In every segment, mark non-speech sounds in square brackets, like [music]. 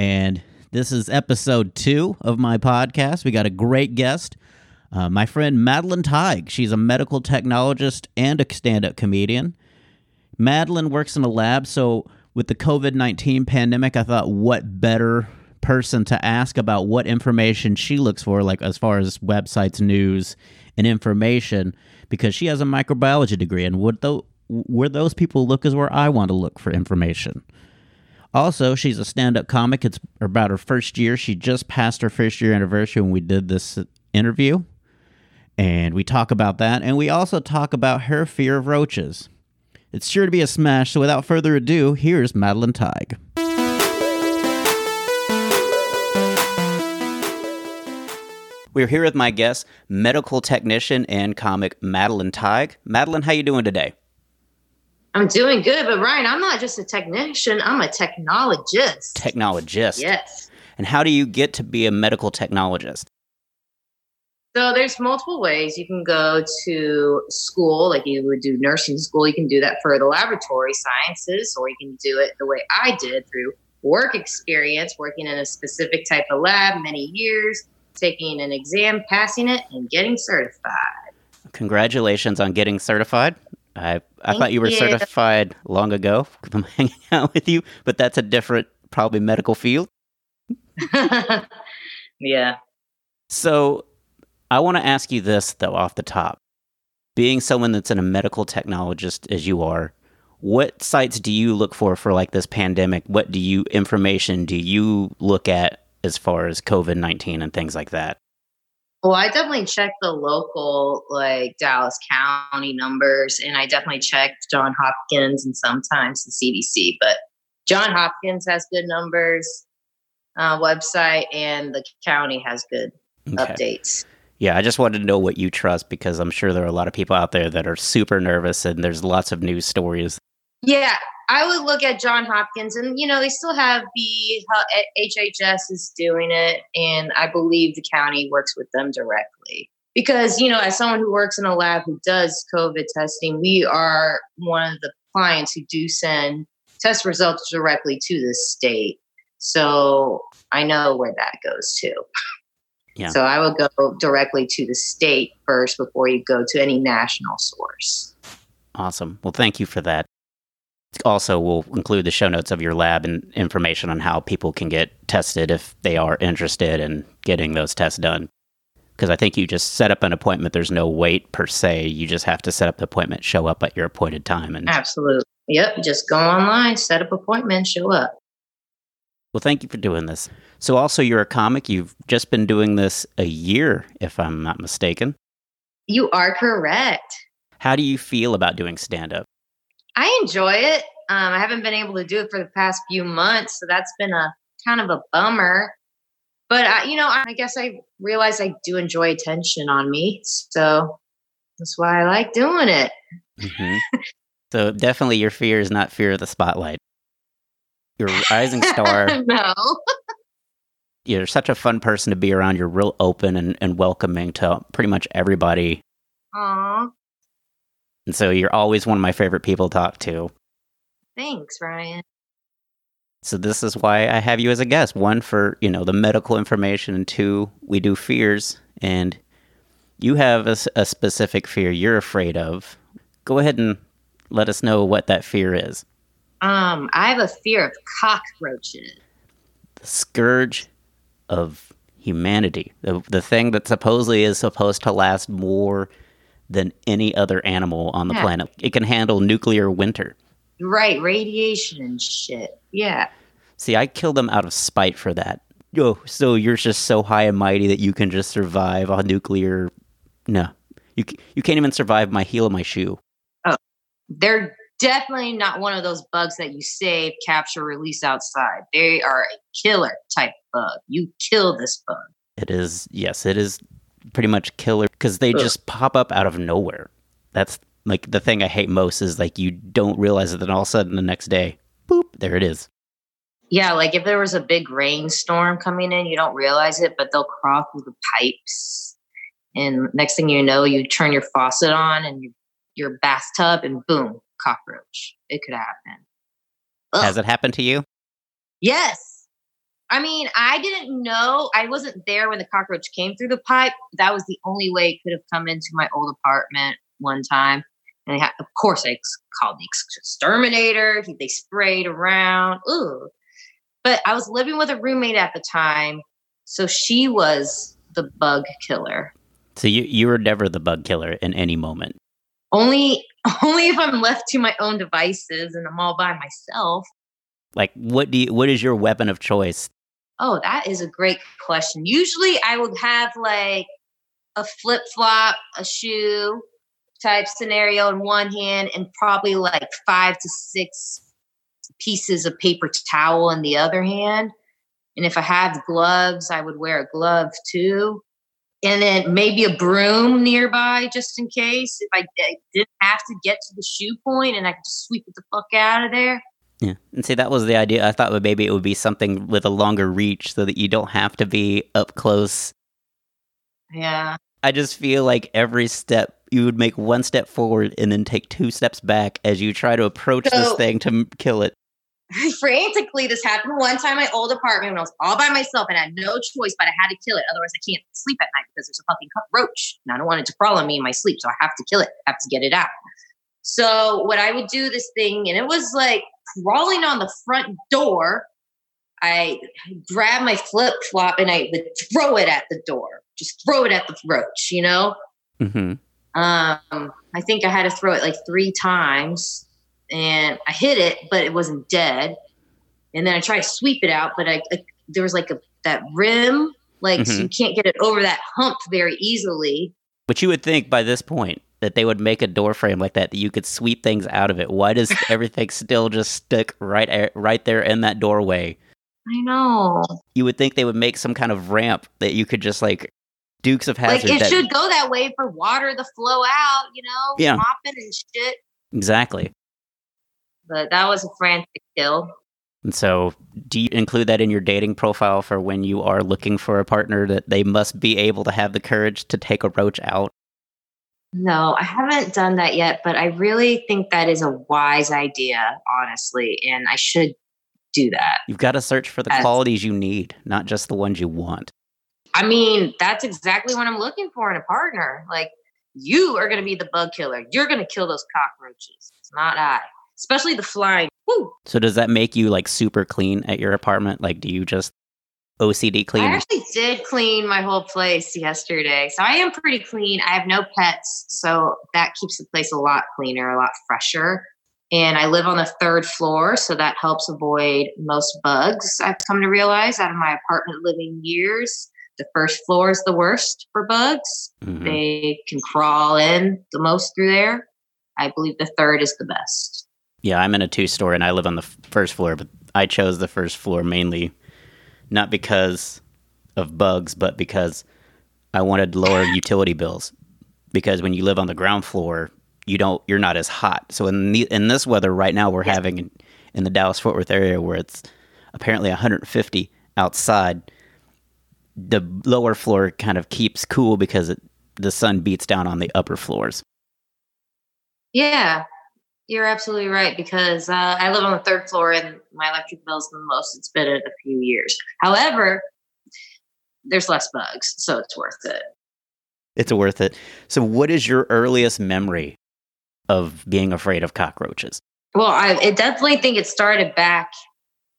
and this is episode two of my podcast. We got a great guest, uh, my friend Madeline Teig. She's a medical technologist and a stand up comedian. Madeline works in a lab, so with the COVID 19 pandemic, I thought, what better person to ask about what information she looks for, like as far as websites, news, and information, because she has a microbiology degree. And the, where those people look is where I want to look for information. Also, she's a stand up comic. It's about her first year. She just passed her first year anniversary when we did this interview. And we talk about that. And we also talk about her fear of roaches. It's sure to be a smash. So without further ado, here's Madeline Teig. We're here with my guest, medical technician and comic Madeline Teig. Madeline, how you doing today? I'm doing good, but Ryan, I'm not just a technician, I'm a technologist. Technologist. Yes. And how do you get to be a medical technologist? So there's multiple ways you can go to school, like you would do nursing school. You can do that for the laboratory sciences, or you can do it the way I did through work experience, working in a specific type of lab many years, taking an exam, passing it, and getting certified. Congratulations on getting certified. I I thought you were you. certified long ago [laughs] from hanging out with you, but that's a different, probably medical field. [laughs] yeah. So I want to ask you this though, off the top. Being someone that's in a medical technologist as you are, what sites do you look for for like this pandemic? What do you information do you look at as far as COVID nineteen and things like that? Well, I definitely check the local, like Dallas County numbers, and I definitely check John Hopkins and sometimes the CDC. But John Hopkins has good numbers, uh, website, and the county has good Okay. updates. Yeah, I just wanted to know what you trust because I'm sure there are a lot of people out there that are super nervous and there's lots of news stories. Yeah, I would look at John Hopkins, and you know they still have the HHS is doing it, and I believe the county works with them directly. Because you know, as someone who works in a lab who does COVID testing, we are one of the clients who do send test results directly to the state. So I know where that goes to. Yeah. So I would go directly to the state first before you go to any national source. Awesome. Well, thank you for that. Also, we'll include the show notes of your lab and information on how people can get tested if they are interested in getting those tests done. Because I think you just set up an appointment. There's no wait per se. You just have to set up the appointment, show up at your appointed time. And Absolutely. Yep. Just go online, set up appointment, show up. well, thank you for doing this. So, also, you're a comic. You've just been doing this a year, if I'm not mistaken. You are correct. How do you feel about doing stand up? I enjoy it. Um, I haven't been able to do it for the past few months, so that's been a kind of a bummer. But I, you know, I guess I realize I do enjoy attention on me, so that's why I like doing it. hmm so, definitely, your fear is not fear of the spotlight. You're a rising star. [laughs] no. you're such a fun person to be around. You're real open and, and welcoming to pretty much everybody. Aw, And so you're always one of my favorite people to talk to. thanks, Ryan. So this is why I have you as a guest. One for, you know, the medical information and two, we do fears and you have a specific fear you're afraid of. Go ahead and let us know what that fear is. Um, I have a fear of cockroaches. The scourge of humanity. The, the thing that supposedly is supposed to last more than any other animal on the Yeah. planet. It can handle nuclear winter. Right, radiation and shit. Yeah. See, I killed them out of spite for that. Yo, so you're just so high and mighty that you can just survive a nuclear. No, you you can't even survive my heel of my shoe. Oh, they're definitely not one of those bugs that you save, capture, release outside. They are a killer type bug. You kill this bug. It is, yes, it is pretty much killer because they Ugh. just pop up out of nowhere. That's like the thing I hate most is like you don't realize it, then all of a sudden the next day, boop, there it is. Yeah, like if there was a big rainstorm coming in, you don't realize it, but they'll crawl through the pipes. And next thing you know, you turn your faucet on and your, your bathtub, and boom, cockroach. It could happen. Ugh. Has it happened to you? Yes. I mean, I didn't know. I wasn't there when the cockroach came through the pipe. That was the only way it could have come into my old apartment one time. And had, of course, I ex- called the exterminator. He, they sprayed around. Ooh. But I was living with a roommate at the time. So she was the bug killer. So you you were never the bug killer in any moment. Only, [laughs] only if I'm left to my own devices and I'm all by myself. Like what do you, what is your weapon of choice? Oh, that is a great question. Usually I would have like a flip flop, a shoe type scenario in one hand, and probably like five to six pieces of paper towel in the other hand. And if I have gloves, I would wear a glove too. And then maybe a broom nearby just in case if I, I didn't have to get to the shoe point and I could just sweep it the fuck out of there. Yeah. And see that was the idea. I thought that maybe it would be something with a longer reach so that you don't have to be up close. Yeah. I just feel like every step you would make one step forward and then take two steps back as you try to approach this thing to m- kill it. [laughs] frantically this happened one time in my old apartment when I was all by myself and I had no choice but I had to kill it. Otherwise I can't sleep at night because there's a fucking roach. And I don't want it to crawl on me in my sleep. So I have to kill it. I have to get it out. So what I would do this thing, and it was like crawling on the front door. I grab my flip flop and I would throw it at the door. Just throw it at the roach, you know? hmm Um, I think I had to throw it like three times, and I hit it, but it wasn't dead. And then I tried to sweep it out, but I, I there was like a that rim, like so Mhm. you can't get it over that hump very easily. But you would think by this point that they would make a door frame like that that you could sweep things out of it. Why does [laughs] everything still just stick right right there in that doorway? I know, You would think they would make some kind of ramp that you could just like Dukes of Hazzard. like it that- should go that way for water to flow out, you know, Yeah. mopping and shit. exactly. But that was a frantic kill. And so, do you include that in your dating profile for when you are looking for a partner that they must be able to have the courage to take a roach out? No, I haven't done that yet, but I really think that is a wise idea, honestly, and I should do that. You've got to search for the Yes. qualities you need, not just the ones you want. I mean, that's exactly what I'm looking for in a partner. Like, you are going to be the bug killer. You're going to kill those cockroaches. It's not I, especially the flying. Woo! So, does that make you like super clean at your apartment? Like, do you just OCD clean? I actually did clean my whole place yesterday. So I am pretty clean. I have no pets. So that keeps the place a lot cleaner, a lot fresher. And I live on the third floor. So that helps avoid most bugs, I've come to realize out of my apartment living years. The first floor is the worst for bugs. Mhm. They can crawl in the most through there. I believe the third is the best. Yeah, I'm in a two story and I live on the first floor, but I chose the first floor mainly not because of bugs, but because I wanted lower utility bills. Because when you live on the ground floor, you don't you're not as hot. So in the, in this weather right now we're Yeah. having in, in the Dallas Fort Worth area where it's apparently 150 outside, the lower floor kind of keeps cool because it, the sun beats down on the upper floors. Yeah, you're absolutely right because uh, I live on the third floor and my electric bill's the most it's been in a few years. However, there's less bugs, so it's worth it. It's worth it. So, what is your earliest memory of being afraid of cockroaches? Well, I, I definitely think it started back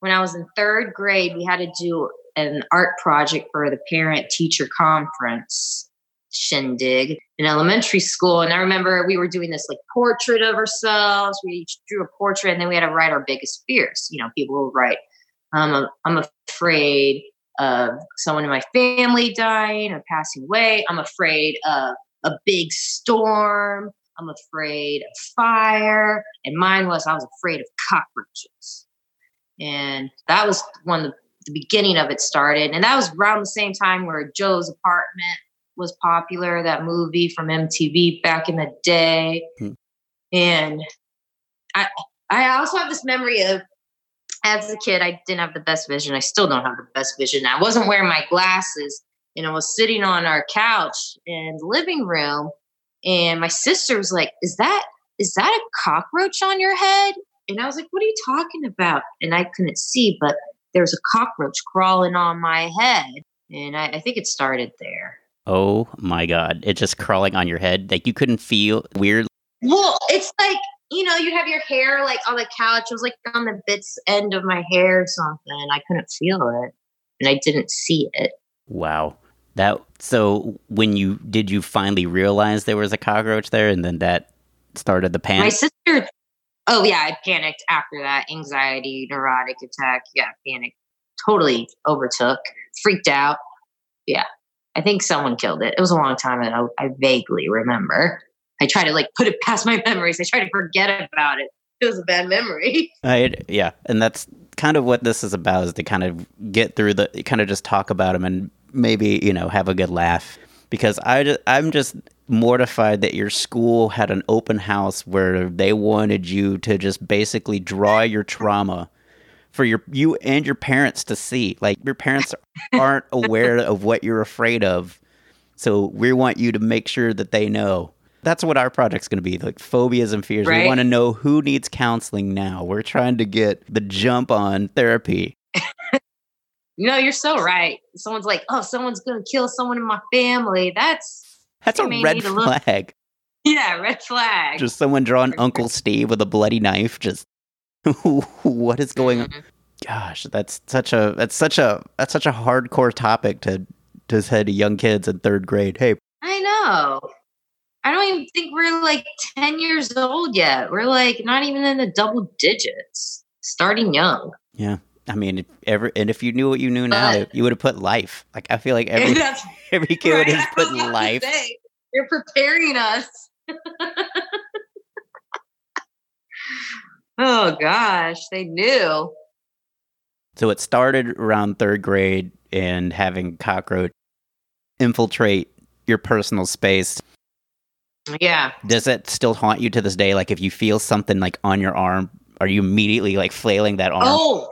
when I was in third grade. We had to do an art project for the parent teacher conference shindig in elementary school. And I remember we were doing this like portrait of ourselves. We each drew a portrait and then we had to write our biggest fears. You know, people would write, um, I'm afraid of someone in my family dying or passing away. I'm afraid of a big storm. I'm afraid of fire. And mine was I was afraid of cockroaches. And that was when the, the beginning of it started. And that was around the same time where Joe's apartment was popular, that movie from MTV back in the day. Hmm. And I I also have this memory of as a kid, I didn't have the best vision. I still don't have the best vision. I wasn't wearing my glasses and I was sitting on our couch in the living room. And my sister was like, Is that is that a cockroach on your head? And I was like, What are you talking about? And I couldn't see, but there was a cockroach crawling on my head. And I, I think it started there. Oh my god. It's just crawling on your head. Like you couldn't feel weird. Well, it's like you know, you have your hair like on the couch. It was like on the bits end of my hair or something. I couldn't feel it, and I didn't see it. Wow. That so when you did you finally realize there was a cockroach there and then that started the panic? My sister. Oh yeah, I panicked after that. Anxiety, neurotic attack. Yeah, panic. Totally overtook. Freaked out. Yeah, I think someone killed it. It was a long time ago. I vaguely remember. I try to like put it past my memories. I try to forget about it. It was a bad memory. [laughs] Uh, I, yeah, and that's kind of what this is about is to kind of get through the kind of just talk about them and maybe, you know, have a good laugh because I just, I'm just mortified that your school had an open house where they wanted you to just basically draw your trauma for your you and your parents to see. Like your parents aren't aware of what you're afraid of. So we want you to make sure that they know. That's what our project's going to be like phobias and fears. We want to know who needs counseling now. We're trying to get the jump on therapy. [laughs] No, you're so right. Someone's like, oh, someone's gonna kill someone in my family. That's That's a red to look- flag. [laughs] yeah, red flag. Just someone drawing Uncle Steve with a bloody knife. Just [laughs] what is going on? Gosh, that's such a that's such a that's such a hardcore topic to to say to young kids in third grade. Hey, I know. I don't even think we're like 10 years old yet. We're like not even in the double digits, starting young. yeah. I mean, if ever and if you knew what you knew now, But- you would have put life. Like I feel like [laughs] every every kid right. have I put was about to life. You're preparing us. [laughs] oh gosh, they knew. So it started around third grade and having cockroach infiltrate your personal space. Yeah. Does it still haunt you to this day? Like if you feel something like on your arm, are you immediately like flailing that arm? Oh,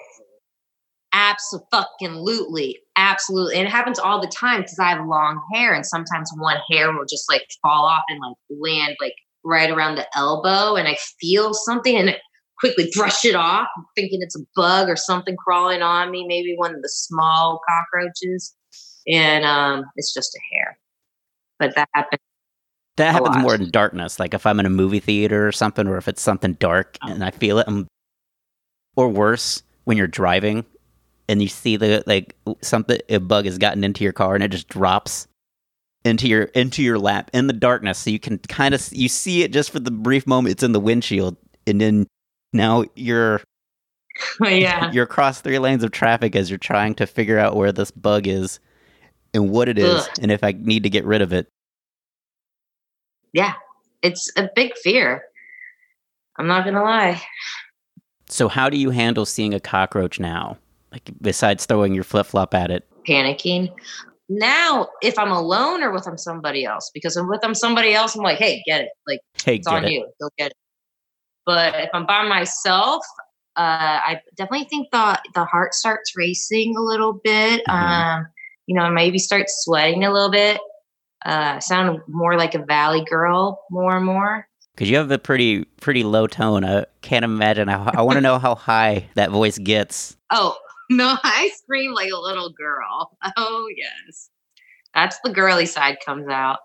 absolutely, absolutely, and it happens all the time because I have long hair, and sometimes one hair will just like fall off and like land like right around the elbow, and I feel something and quickly brush it off, thinking it's a bug or something crawling on me, maybe one of the small cockroaches, and um, it's just a hair. But that happens. that happens lot. more in darkness. Like if I'm in a movie theater or something, or if it's something dark Oh. and I feel it. I'm, or worse, when you're driving and you see the like something a bug has gotten into your car and it just drops into your into your lap in the darkness, so you can kind of you see it just for the brief moment it's in the windshield, and then now you're [laughs] yeah. [laughs] you're across three lanes of traffic as you're trying to figure out where this bug is and what it is Ugh. and if I need to get rid of it. Yeah. It's a big fear. I'm not going to lie. So how do you handle seeing a cockroach now? Like besides throwing your flip flop at it. panicking. Now, if I'm alone or with I'm somebody else, because I'm with I'm somebody else, I'm like, hey, get it. Like Hey, it's on it. you. Go get it. But if I'm by myself, uh, I definitely think the the heart starts racing a little bit. Mhm. Um, you know, maybe start sweating a little bit. Uh, sound more like a valley girl more and more. Because you have a pretty pretty low tone. I can't imagine. How, I want to know how high that voice gets. Oh, [laughs] no, I scream like a little girl. Oh, yes. That's the girly side comes out.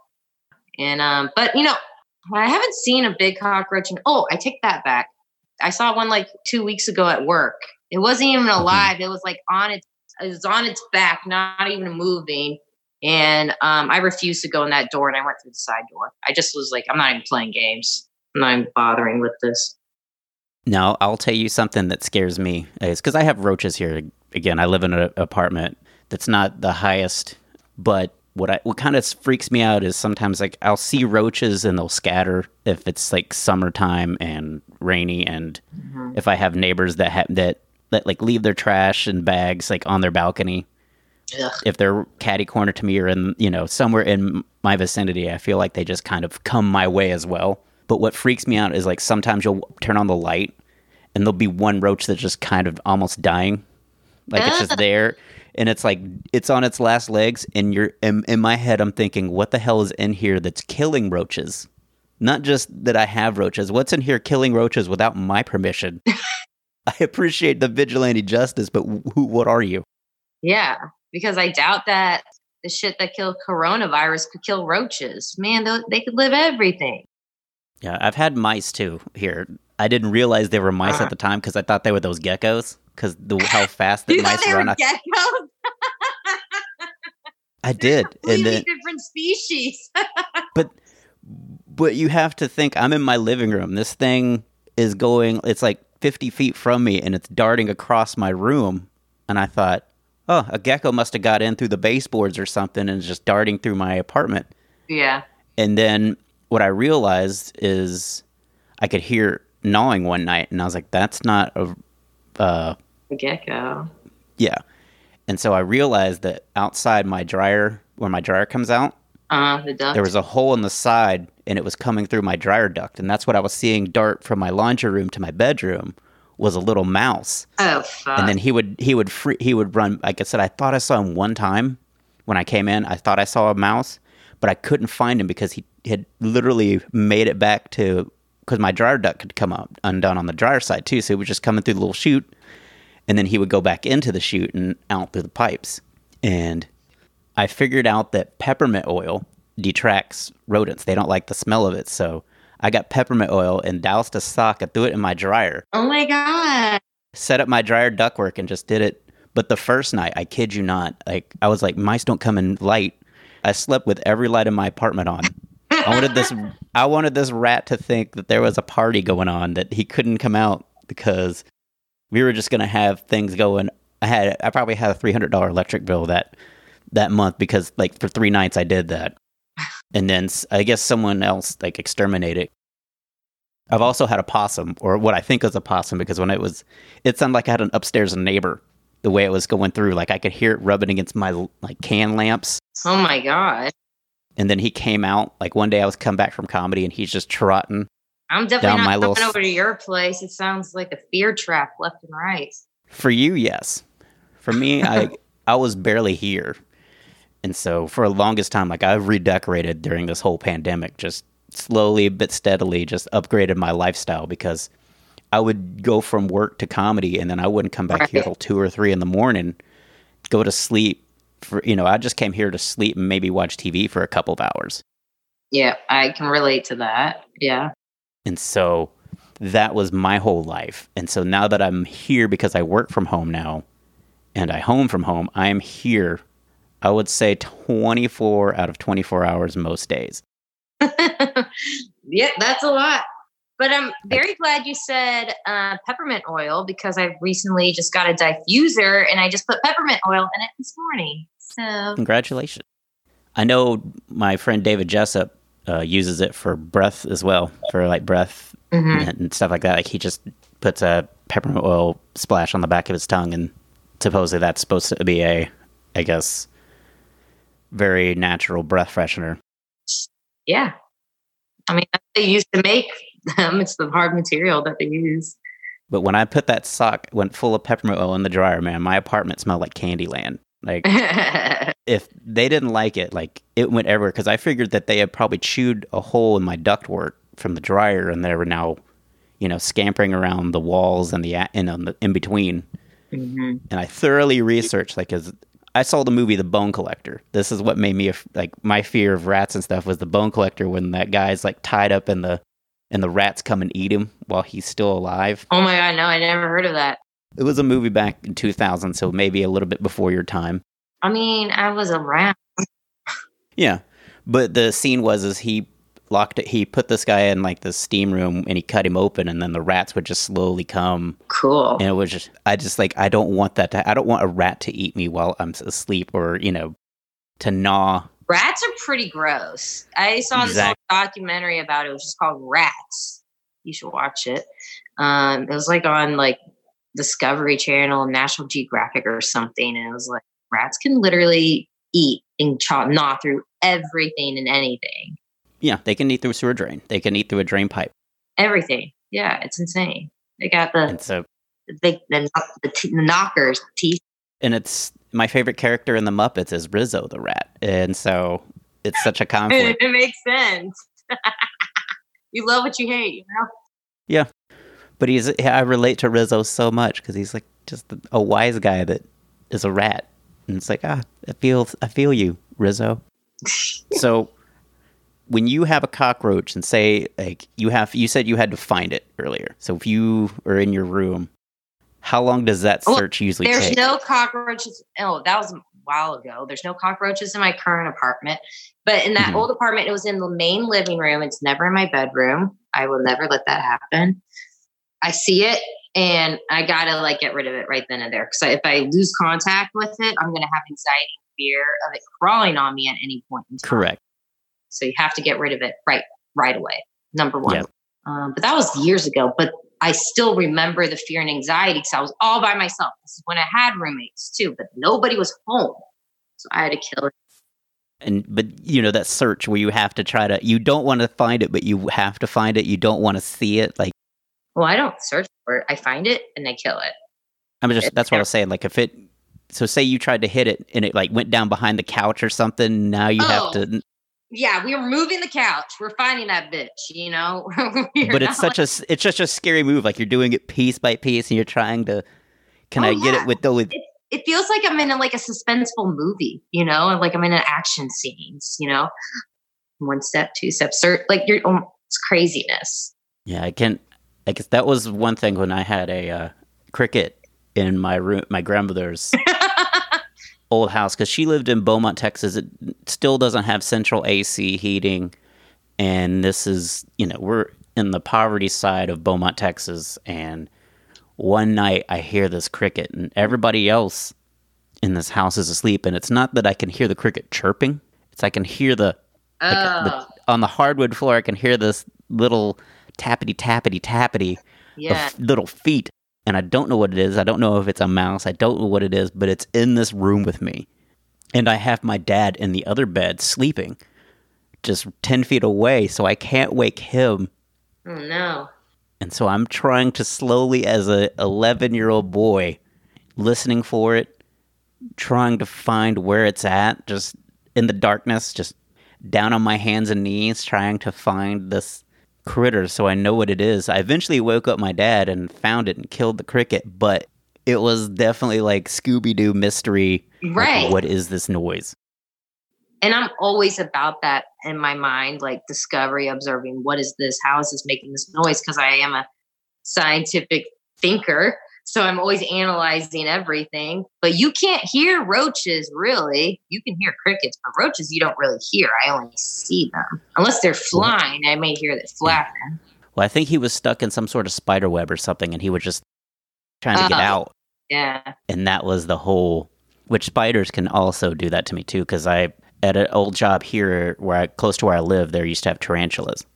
And um, but you know, I haven't seen a big cockroach and oh, I take that back. I saw one like two weeks ago at work. It wasn't even alive. It was like on its it was on its back, not even moving. And um, I refused to go in that door and I went through the side door. I just was like, I'm not even playing games. I'm not even bothering with this. Now, I'll tell you something that scares me is because I have roaches here. Again, I live in an apartment that's not the highest, but what I what kind of freaks me out is sometimes like I'll see roaches and they'll scatter if it's like summertime and rainy and mm-hmm. if I have neighbors that have that that like leave their trash and bags like on their balcony. Ugh. if they're catty corner to me or in you know somewhere in my vicinity i feel like they just kind of come my way as well. But what freaks me out is like sometimes you'll turn on the light and there'll be one roach that's just kind of almost dying. Like it's just ah. there and it's like it's on its last legs and you're in, in my head i'm thinking what the hell is in here that's killing roaches not just that i have roaches what's in here killing roaches without my permission [laughs] i appreciate the vigilante justice but who, what are you Yeah, because I doubt that the shit that killed coronavirus could kill roaches. Man, tho- they could live everything. Yeah, I've had mice too here. I didn't realize they were mice Uh-huh. at the time because I thought they were those geckos because the how fast the You thought mice they run. were I, geckos? I [laughs] did, and Completely then different species. [laughs] but but you have to think I'm in my living room. This thing is going. It's like 50 feet from me, and it's darting across my room. And I thought, oh, a gecko must have got in through the baseboards or something, and is just darting through my apartment. yeah. And then what I realized is I could hear gnawing one night, and I was like, that's not a uh, A gecko. Yeah. And so I realized that outside my dryer, where my dryer comes out, Uh, the duck. there was a hole in the side and it was coming through my dryer duct. And that's what I was seeing dart from my laundry room to my bedroom was a little mouse. oh, fuck. and then he would he would free, he would run like I said I thought I saw him one time when I came in. I thought I saw a mouse, but I couldn't find him because he had literally made it back to because my dryer duct could come up undone on the dryer side too, so it was just coming through the little chute, and then he would go back into the chute and out through the pipes. And I figured out that peppermint oil detracts rodents; they don't like the smell of it. So I got peppermint oil and doused a sock and threw it in my dryer oh my god. set up my dryer ductwork and just did it. But the first night, I kid you not, like I was like, mice don't come in light. I slept with every light in my apartment on. I wanted this I wanted this rat to think that there was a party going on that he couldn't come out because we were just gonna have things going. I had I probably had a three hundred dollar electric bill that that month because like for three nights I did that, [sighs] and then I guess someone else like exterminated. I've also had a possum, or what I think is a possum, because when it was, it sounded like I had an upstairs neighbor. The way it was going through, like I could hear it rubbing against my like can lamps, Oh my god. And then he came out. Like one day, I was come back from comedy, and he's just trotting. I'm definitely not coming little over to your place. It sounds like a fear trap left and right. For you, yes. For me, [laughs] I I was barely here, and so for the longest time, like I've redecorated during this whole pandemic, just slowly but steadily, just upgraded my lifestyle because I would go from work to comedy, and then I wouldn't come back here Right. till two or three in the morning, go to sleep. For you know, I just came here to sleep and maybe watch TV for a couple of hours. Yeah, I can relate to that. Yeah. And so that was my whole life. And so now that I'm here because I work from home now and I home from home, I am here, I would say 24 out of 24 hours most days. [laughs] yeah, that's a lot. But I'm very glad you said uh, peppermint oil because I recently just got a diffuser and I just put peppermint oil in it this morning. So Congratulations. I know my friend David Jessup uh, uses it for breath as well, for like breath mhm. and stuff like that. Like he just puts a peppermint oil splash on the back of his tongue, and supposedly that's supposed to be a, I guess, very natural breath freshener. yeah. I mean, that's what they used to make them. It's the hard material that they use. But when I put that sock, went full of peppermint oil in the dryer, man, my apartment smelled like Candyland. Like [laughs] if they didn't like it, like it went everywhere because I figured that they had probably chewed a hole in my ductwork from the dryer, and they were now, you know, scampering around the walls and the and on the in between. Mhm. And I thoroughly researched, like, cause I saw the movie The Bone Collector. This is what made me like my fear of rats and stuff was The Bone Collector when that guy's like tied up in the and the rats come and eat him while he's still alive. Oh my God, no, I never heard of that. It was a movie back in 2000, so maybe a little bit before your time. I mean, I was around. Yeah, but the scene was is he locked it. He put this guy in like the steam room and he cut him open, and then the rats would just slowly come. Cool. And it was just, I just like, I don't want that to. I don't want a rat to eat me while I'm asleep, or you know, to gnaw Rats are pretty gross. I saw this Exact- whole documentary about it. It was just called Rats. You should watch it. Um, it was like on like Discovery Channel, National Geographic, or something. And it was like rats can literally eat and chop, gnaw through everything and anything. Yeah, they can eat through a sewer drain. They can eat through a drain pipe. Everything. Yeah, it's insane. They got the And so they the, the, t- the knockers teeth. and it's my favorite character in the Muppets is Rizzo the rat. And so it's such a [laughs] conflict. it makes sense. [laughs] you love what you hate, you know. But he's I relate to Rizzo so much because he's like just a wise guy that is a rat, and it's like ah, I feel I feel you, Rizzo. [laughs] so when you have a cockroach and say like you have you said you had to find it earlier. So if you are in your room, how long does that search usually take? There's take? no cockroaches. Oh, that was a while ago. There's no cockroaches in my current apartment. But in that Mhm. old apartment, it was in the main living room. It's never in my bedroom. I will never let that happen. I see it and I gotta like get rid of it right then and there. Because if I lose contact with it, I'm gonna have anxiety and fear of it crawling on me at any point in time. Correct. So you have to get rid of it right right away. Number one. Yep. Um, but that was years ago. But I still remember the fear and anxiety because I was all by myself. This is when I had roommates too, but nobody was home. So I had to kill it. And but you know that search where you have to try to you don't want to find it, but you have to find it. You don't want to see it. Like Well, I don't search for it. I find it and I kill it. I'm just It's that's what I was saying. Like if it so say you tried to hit it and it like went down behind the couch or something, now you have Oh. to Yeah, we were moving the couch. We're finding that bitch, you know? [laughs] But it's such a it's just a scary move. Like you're doing it piece by piece and you're trying to can Oh, I get it with the with it feels like I'm in a, like a suspenseful movie, you know, like I'm in an action scenes, you know, one step, two steps, like you're, um, it's craziness. Yeah, I can I guess that was one thing when I had a uh, cricket in my room my grandmother's [laughs] old house because she lived in Beaumont, Texas. It still doesn't have central AC heating, and this is you know we're in the poverty side of Beaumont, Texas, and one night I hear this cricket, and everybody else in this house is asleep, and it's not that I can hear the cricket chirping; it's I can hear the oh, like, the, on the hardwood floor. I can hear this little tappity tappity tappity yeah. of little feet and I don't know what it is. I don't know if it's a mouse. I don't know what it is, but it's in this room with me. And I have my dad in the other bed sleeping just 10 feet away, so I can't wake him. Oh no. And so I'm trying to slowly, as a 11 year old boy, listening for it, trying to find where it's at, just in the darkness, just down on my hands and knees, trying to find this critter so I know what it is. I eventually woke up my dad and found it and killed the cricket, but it was definitely like Scooby Doo mystery. like, Right. what is this noise? And I'm always about that in my mind, like discovery, observing what is this? How is this making this noise? Because I am a scientific thinker. So I'm always analyzing everything. But you can't hear roaches really. You can hear crickets, but roaches you don't really hear. I only see them. Unless they're flying, I may hear that hmm. flapping. Well, I think he was stuck in some sort of spider web or something and he was just trying to get Oh. out. Yeah. and that was the whole which spiders can also do that to me too because i at an old job here where i close to where i live there used to have tarantulas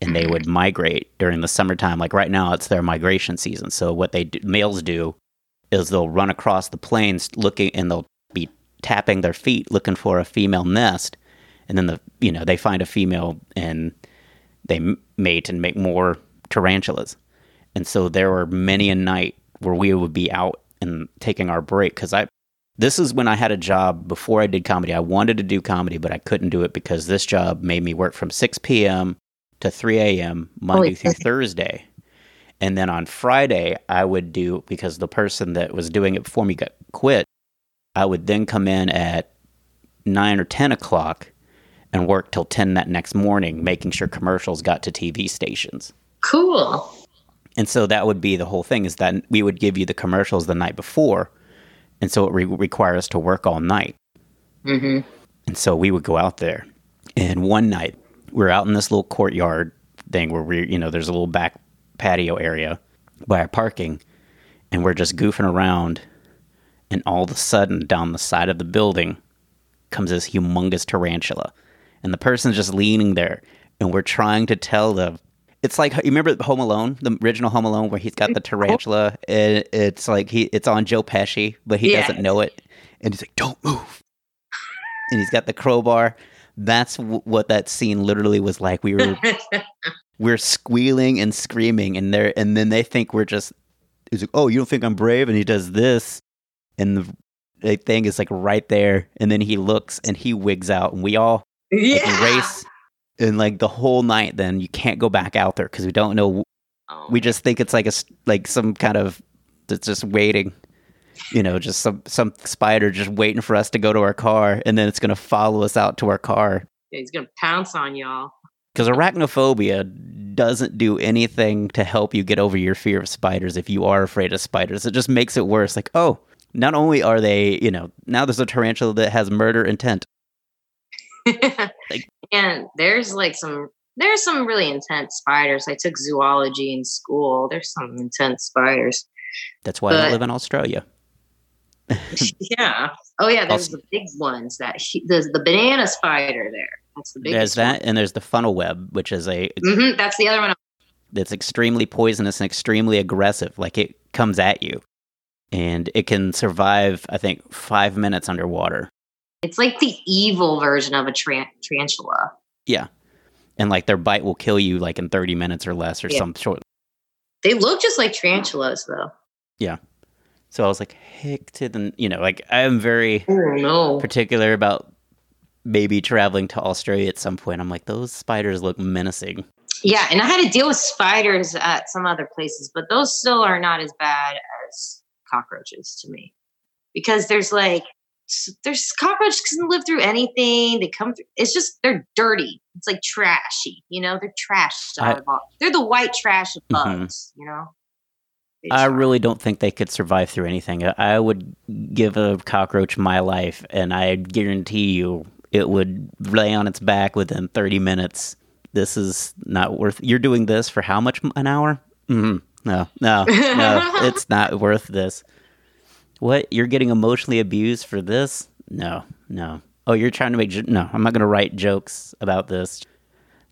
and they would migrate during the summertime like right now it's their migration season so what they do, males do is they'll run across the plains looking and they'll be tapping their feet looking for a female nest and then the you know they find a female and they mate and make more tarantulas and so there were many a night where we would be out and taking our break because I this is when I had a job before I did comedy. I wanted to do comedy, but I couldn't do it because this job made me work from 6 p.m. to 3 a.m. Monday Holy through shit. Thursday. And then on Friday, I would do because the person that was doing it before me got quit. I would then come in at nine or 10 o'clock and work till 10 that next morning, making sure commercials got to TV stations. Cool. And so that would be the whole thing is that we would give you the commercials the night before. And so it re- requires us to work all night. hmm And so we would go out there. And one night, we we're out in this little courtyard thing where we, you know, there's a little back patio area by our parking. And we're just goofing around. And all of a sudden, down the side of the building comes this humongous tarantula, and the person's just leaning there, and we're trying to tell them. It's like you remember Home Alone, the original Home Alone, where he's got the tarantula, and it's like he it's on Joe Pesci, but he Yeah. doesn't know it, and he's like, "Don't move," and he's got the crowbar. That's w- what that scene literally was like. We were [laughs] we're squealing and screaming and they and then they think we're just he's like oh you don't think i'm brave and he does this and the, the thing is like right there and then he looks and he wigs out and we all like, yeah. race and like the whole night then you can't go back out there because we don't know Oh, we just think it's like a like some kind of it's just waiting you know just some some spider just waiting for us to go to our car and then it's going to follow us out to our car Yeah, he's gonna pounce on y'all. because arachnophobia doesn't do anything to help you get over your fear of spiders if you are afraid of spiders. It just makes it worse. Like, oh, not only are they, you know, now there's a tarantula that has murder intent. [laughs] and there's like some there's some really intense spiders. I took zoology in school. There's some intense spiders. That's why I live in Australia. [laughs] yeah. Oh yeah, there's Also- the big ones that he, there's the banana spider there. That's the biggest. One. There's that, and there's the funnel web, which is a hmm that's the other one. that's extremely poisonous and extremely aggressive. Like it comes at you, and it can survive, I think, five minutes underwater. It's like the evil version of a tran- tarantula. Yeah, and like their bite will kill you like in 30 minutes or less, or Yeah. some short. They look just like tarantulas, though. So I was like, heck to the, you know, like I am very Oh no! particular about maybe traveling to Australia at some point. I'm like, those spiders look menacing. Yeah, and I had to deal with spiders at some other places, but those still are not as bad as cockroaches to me because there's like there's cockroaches can live through anything. They come through. It's just they're dirty. It's like trashy. You know, they're trash. I- They're the white trash of Mhm. bugs. You know. I really don't think they could survive through anything. I- would give a cockroach my life, and I guarantee you it would lay on its back within 30 minutes. This is not worth. You're doing this for how much an hour? mm No, no, no. [laughs] it's not worth this. What? You're getting emotionally abused for this? No, no. Oh, you're trying to make. No, I'm not going to write jokes about this.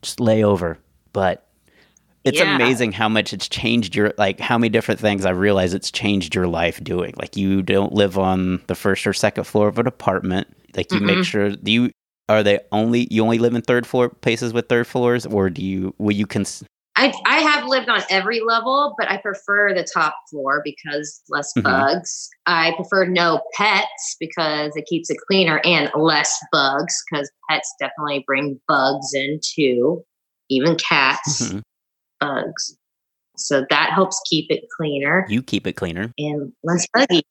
Just lay over. But it's Yeah. amazing how much it's changed your like how many different things I realize it's changed your life doing. Like you don't live on the first or second floor of an apartment. Like you make Mm-mm. sure do you are they only you only live in third floor places with third floors or do you will you cons I I have lived on every level, but I prefer the top floor because less Mhm. bugs. I prefer no pets because it keeps it cleaner and less bugs because pets definitely bring bugs in too, even cats, Mhm. Bugs. So that helps keep it cleaner you keep it cleaner. and less buggy.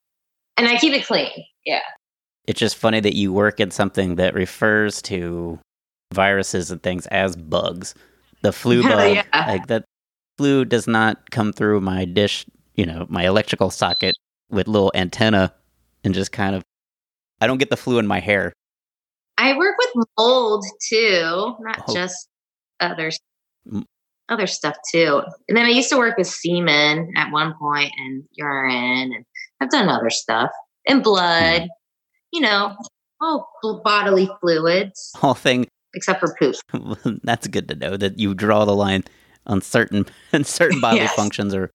And I keep it clean. Yeah. It's just funny that you work in something that refers to viruses and things as bugs. The flu [laughs] bug, yeah. like that flu does not come through my dish, you know, my electrical socket with little antenna and just kind of I don't get the flu in my hair. I work with mold too, not Oh. just others. M- other stuff too. And then I used to work with semen at one point and urine, and I've done other stuff and blood. You know, all bodily fluids [laughs] Whole thing except for poop. [laughs] that's good to know that you draw the line on certain [laughs] and certain bodily Yes. functions or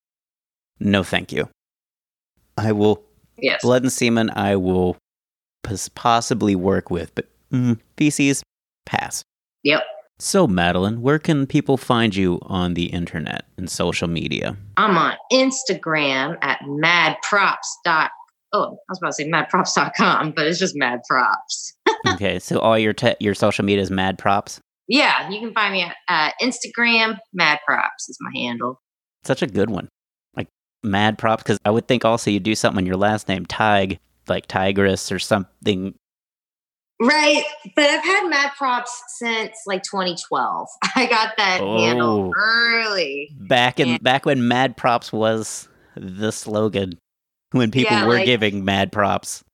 no thank you. I will Yes. blood and semen I will possibly work with, but mm, feces pass. Yep. So, Madeline, where can people find you on the internet and social media? I'm on Instagram at madprops. Oh, I was about to say madprops.com, but it's just madprops. [laughs] okay, so all your te- your social media is mad props. Yeah, you can find me at uh, Instagram. Madprops is my handle. Such a good one, like mad props. Because I would think also you do something on your last name, Teig, like Tigress or something. Right, but I've had Mad Props since like 2012. [laughs] I got that Oh. handle early. Back in Yeah. back when mad props was the slogan, when people Yeah, were like- giving mad props.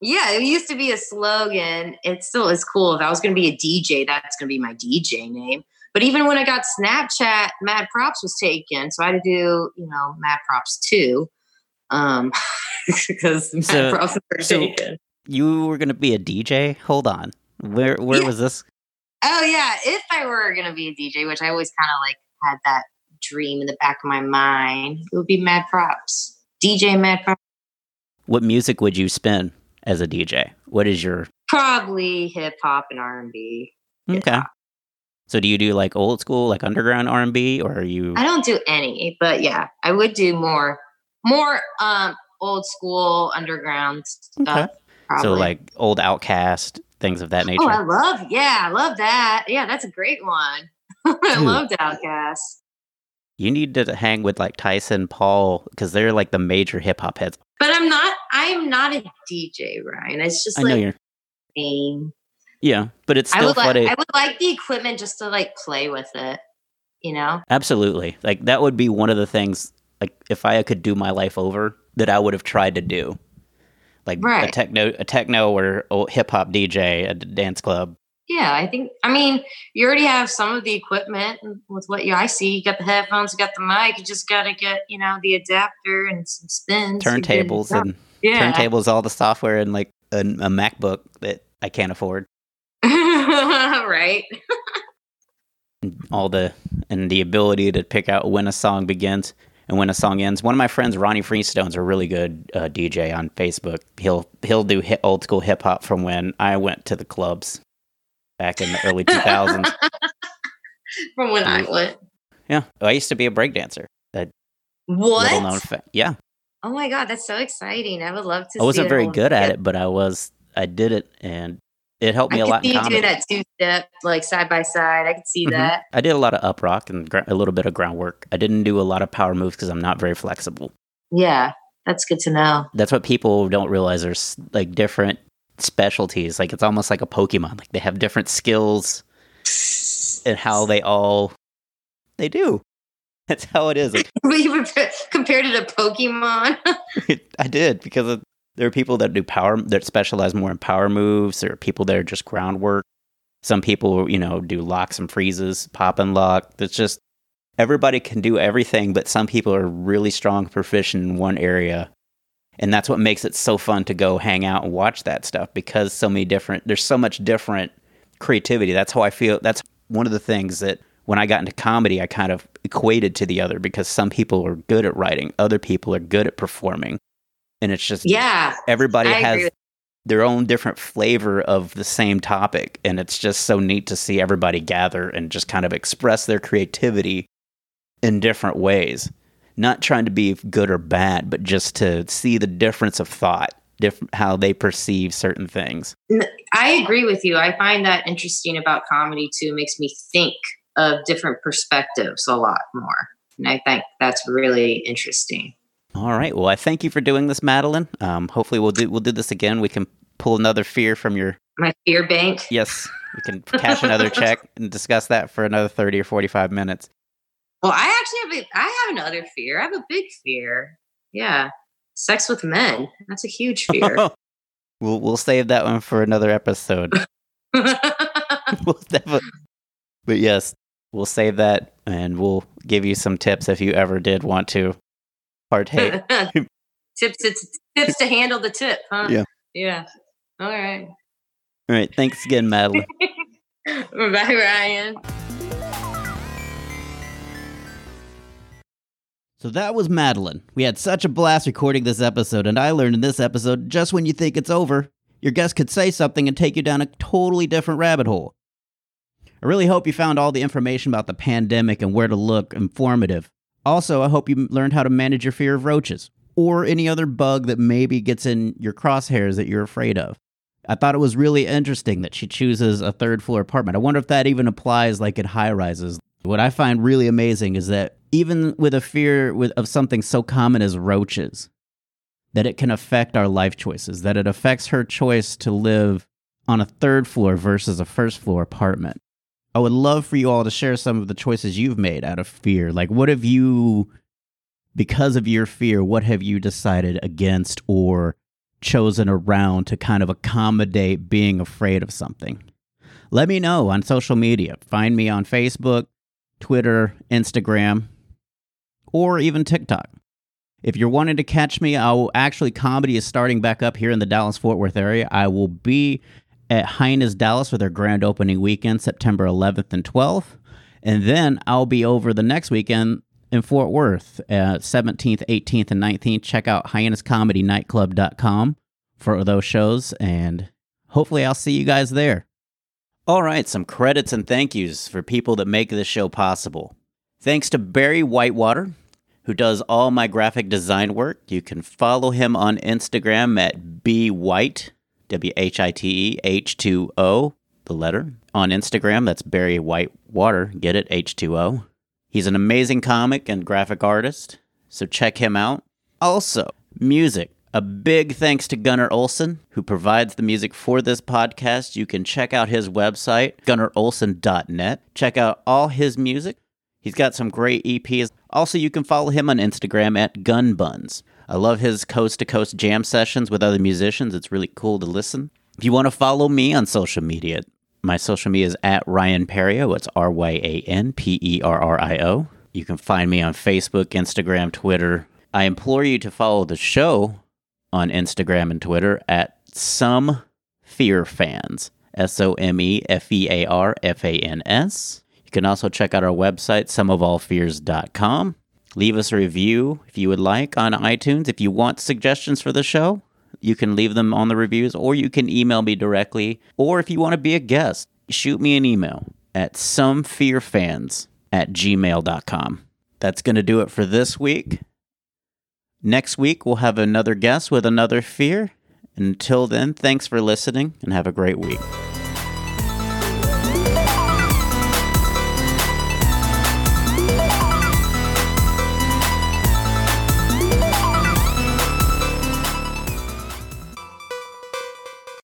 Yeah, it used to be a slogan. It still is cool. If I was going to be a DJ, that's going to be my DJ name. But even when I got Snapchat, Mad Props was taken, so I had to do you know Mad Props too, um, [laughs] because Mad So- Props were so- taken. You were gonna be a DJ. Hold on. Where where Yeah. was this? Oh yeah, if I were gonna be a DJ, which I always kind of like had that dream in the back of my mind, it would be Mad Props. DJ Mad Props. What music would you spin as a DJ? What is your Probably hip hop and R and B. okay? So do you do like old school, like underground R and B, or are you? I don't do any, but yeah, I would do more, more um old school underground stuff. Probably. So like old OutKast, things of that nature. oh, I love, yeah, I love that. Yeah, that's a great one. [laughs] I loved OutKast. you need to hang with like Tyson, Paul, because they're like the major hip hop heads. But I'm not. I'm not a DJ, Ryan. It's just I know you're. name. Yeah, but it's I still would like. I would like the equipment just to like play with it. You know. Absolutely. Like that would be one of the things like if I could do my life over that I would have tried to do. Like a techno a techno or hip hop DJ at a dance club. Yeah, I think. I mean, you already have some of the equipment with what you. I see. You got the headphones. You got the mic. You just got to get you know the adapter and some spins. You're good to Turntables and yeah. turntables all the software and like a, a MacBook that I can't afford. [laughs] right. And all the and the ability to pick out when a song begins and when a song ends. One of my friends, Ronnie Freestone's a really good uh, DJ on Facebook. He'll he'll do hi- old school hip hop from when I went to the clubs back in the early [laughs] 2000s. From when I went. Yeah, I used to be a breakdancer. That What? known fact. Yeah, Oh my god, that's so exciting! I would love to. I wasn't very good at it, but I was. I did it, and it helped me I a lot see in you comedy. doing that two step, like side by side. I could see Mhm. that. I did a lot of up rock and gr- a little bit of groundwork. I didn't do a lot of power moves because I'm not very flexible. Yeah, that's good to know. That's what people don't realize. There's like different specialties. Like it's almost like a Pokemon. Like they have different skills and how they all they do. That's how it is. Like, [laughs] we compared it to Pokemon. [laughs] [laughs] I did because of, there are people that do power that specialize more in power moves. There are people that are just groundwork. Some people, you know, do locks and freezes, pop and lock. It's just everybody can do everything, but some people are really strong, proficient in one area. And that's what makes it so fun to go hang out and watch that stuff because so many different, there's so much different creativity. That's how I feel. That's one of the things that when I got into comedy, I kind of equated to the other because some people are good at writing, other people are good at performing. And it's just yeah, everybody I has their own different flavor of the same topic. And it's just so neat to see everybody gather and just kind of express their creativity in different ways. Not trying to be good or bad, but just to see the difference of thought, different how they perceive certain things. I agree with you. I find that interesting about comedy too. It makes me think of different perspectives a lot more, and I think that's really interesting. All right. Well, I thank you for doing this, Madeline. Um, hopefully, we'll do we'll do this again. We can pull another fear from your My fear bank. yes. We can cash another [laughs] check and discuss that for another thirty or forty five minutes. Well, I actually have a, I have another fear. I have a big fear. Yeah, sex with men. That's a huge fear. [laughs] we'll we'll save that one for another episode. [laughs] we'll definitely, but yes, we'll save that and we'll give you some tips if you ever did want to partake. [laughs] tips, to, tips to handle the tip, huh? Yeah. Yeah. All right. All right, thanks again, Madeline. [laughs] Bye, Ryan. So that was Madeline. We had such a blast recording this episode, and I learned in this episode just when you think it's over, your guest could say something and take you down a totally different rabbit hole. I really hope you found all the information about the pandemic and where to look informative. Also, I hope you learned how to manage your fear of roaches or any other bug that maybe gets in your crosshairs that you're afraid of. I thought it was really interesting that she chooses a third floor apartment. I wonder if that even applies like in high rises. What I find really amazing is that even with a fear with, of something so common as roaches, that it can affect our life choices, that it affects her choice to live on a third floor versus a first floor apartment. I would love for you all to share some of the choices you've made out of fear. Like, what have you, because of your fear, what have you decided against or chosen around to kind of accommodate being afraid of something? Let me know on social media. Find me on Facebook, Twitter, Instagram, or even TikTok. If you're wanting to catch me, I will actually comedy is starting back up here in the Dallas Fort Worth area. I will be at Hyenas Dallas for their grand opening weekend, September 11th and 12th. And then I'll be over the next weekend in Fort Worth, uh, 17th, 18th, and 19th. Check out hyenascomedynightclub.com for those shows, and hopefully I'll see you guys there. All right, some credits and thank yous for people that make this show possible. Thanks to Barry Whitewater, who does all my graphic design work. You can follow him on Instagram at bwhite, W H I T E H 2 O, the letter. On Instagram, that's Barry Whitewater, get it, H 2 O. He's an amazing comic and graphic artist, so check him out. Also, music. A big thanks to Gunnar Olsen, who provides the music for this podcast. You can check out his website, gunnarolsen.net. Check out all his music. He's got some great EPs. Also, you can follow him on Instagram at Gunbuns. I love his coast to coast jam sessions with other musicians. It's really cool to listen. If you want to follow me on social media, my social media is at Ryan Perrio. It's R Y A N P E R R I O. You can find me on Facebook, Instagram, Twitter. I implore you to follow the show on Instagram and Twitter at Some Fear Fans. S O M E F E A R F A N S. You can also check out our website, someofallfears.com. Leave us a review if you would like on iTunes. If you want suggestions for the show, you can leave them on the reviews or you can email me directly. Or if you want to be a guest, shoot me an email at somefearfans at gmail.com. That's going to do it for this week. Next week, we'll have another guest with another fear. Until then, thanks for listening and have a great week.